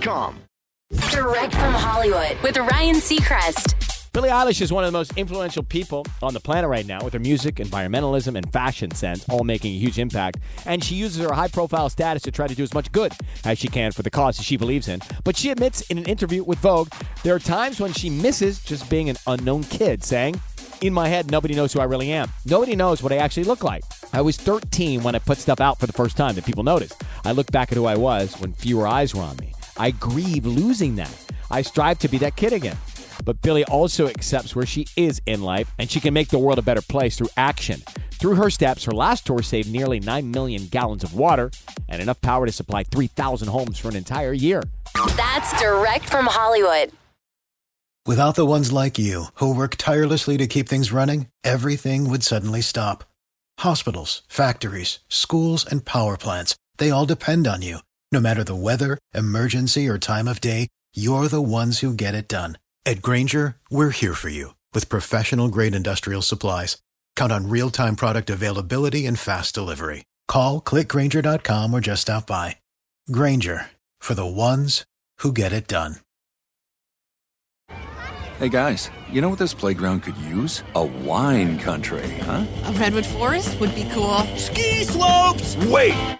Direct from Hollywood with Ryan Seacrest. Billie Eilish is one of the most influential people on the planet right now with her music, environmentalism, and fashion sense, all making a huge impact. And she uses her high profile status to try to do as much good as she can for the causes she believes in. But she admits in an interview with Vogue there are times when she misses just being an unknown kid, saying, in my head, nobody knows who I really am. Nobody knows what I actually look like. I was 13 when I put stuff out for the first time that people noticed. I look back at who I was when fewer eyes were on me. I grieve losing that. I strive to be that kid again. But Billie also accepts where she is in life, and she can make the world a better place through action. Through her steps, her last tour saved nearly 9 million gallons of water and enough power to supply 3,000 homes for an entire year. That's direct from Hollywood. Without the ones like you, who work tirelessly to keep things running, everything would suddenly stop. Hospitals, factories, schools, and power plants, they all depend on you. No matter the weather, emergency, or time of day, you're the ones who get it done. At Grainger, we're here for you with professional grade industrial supplies. Count on real time product availability and fast delivery. Call clickgrainger.com or just stop by. Grainger for the ones who get it done. Hey guys, you know what this playground could use? A wine country, huh? A redwood forest would be cool. Ski slopes! Wait!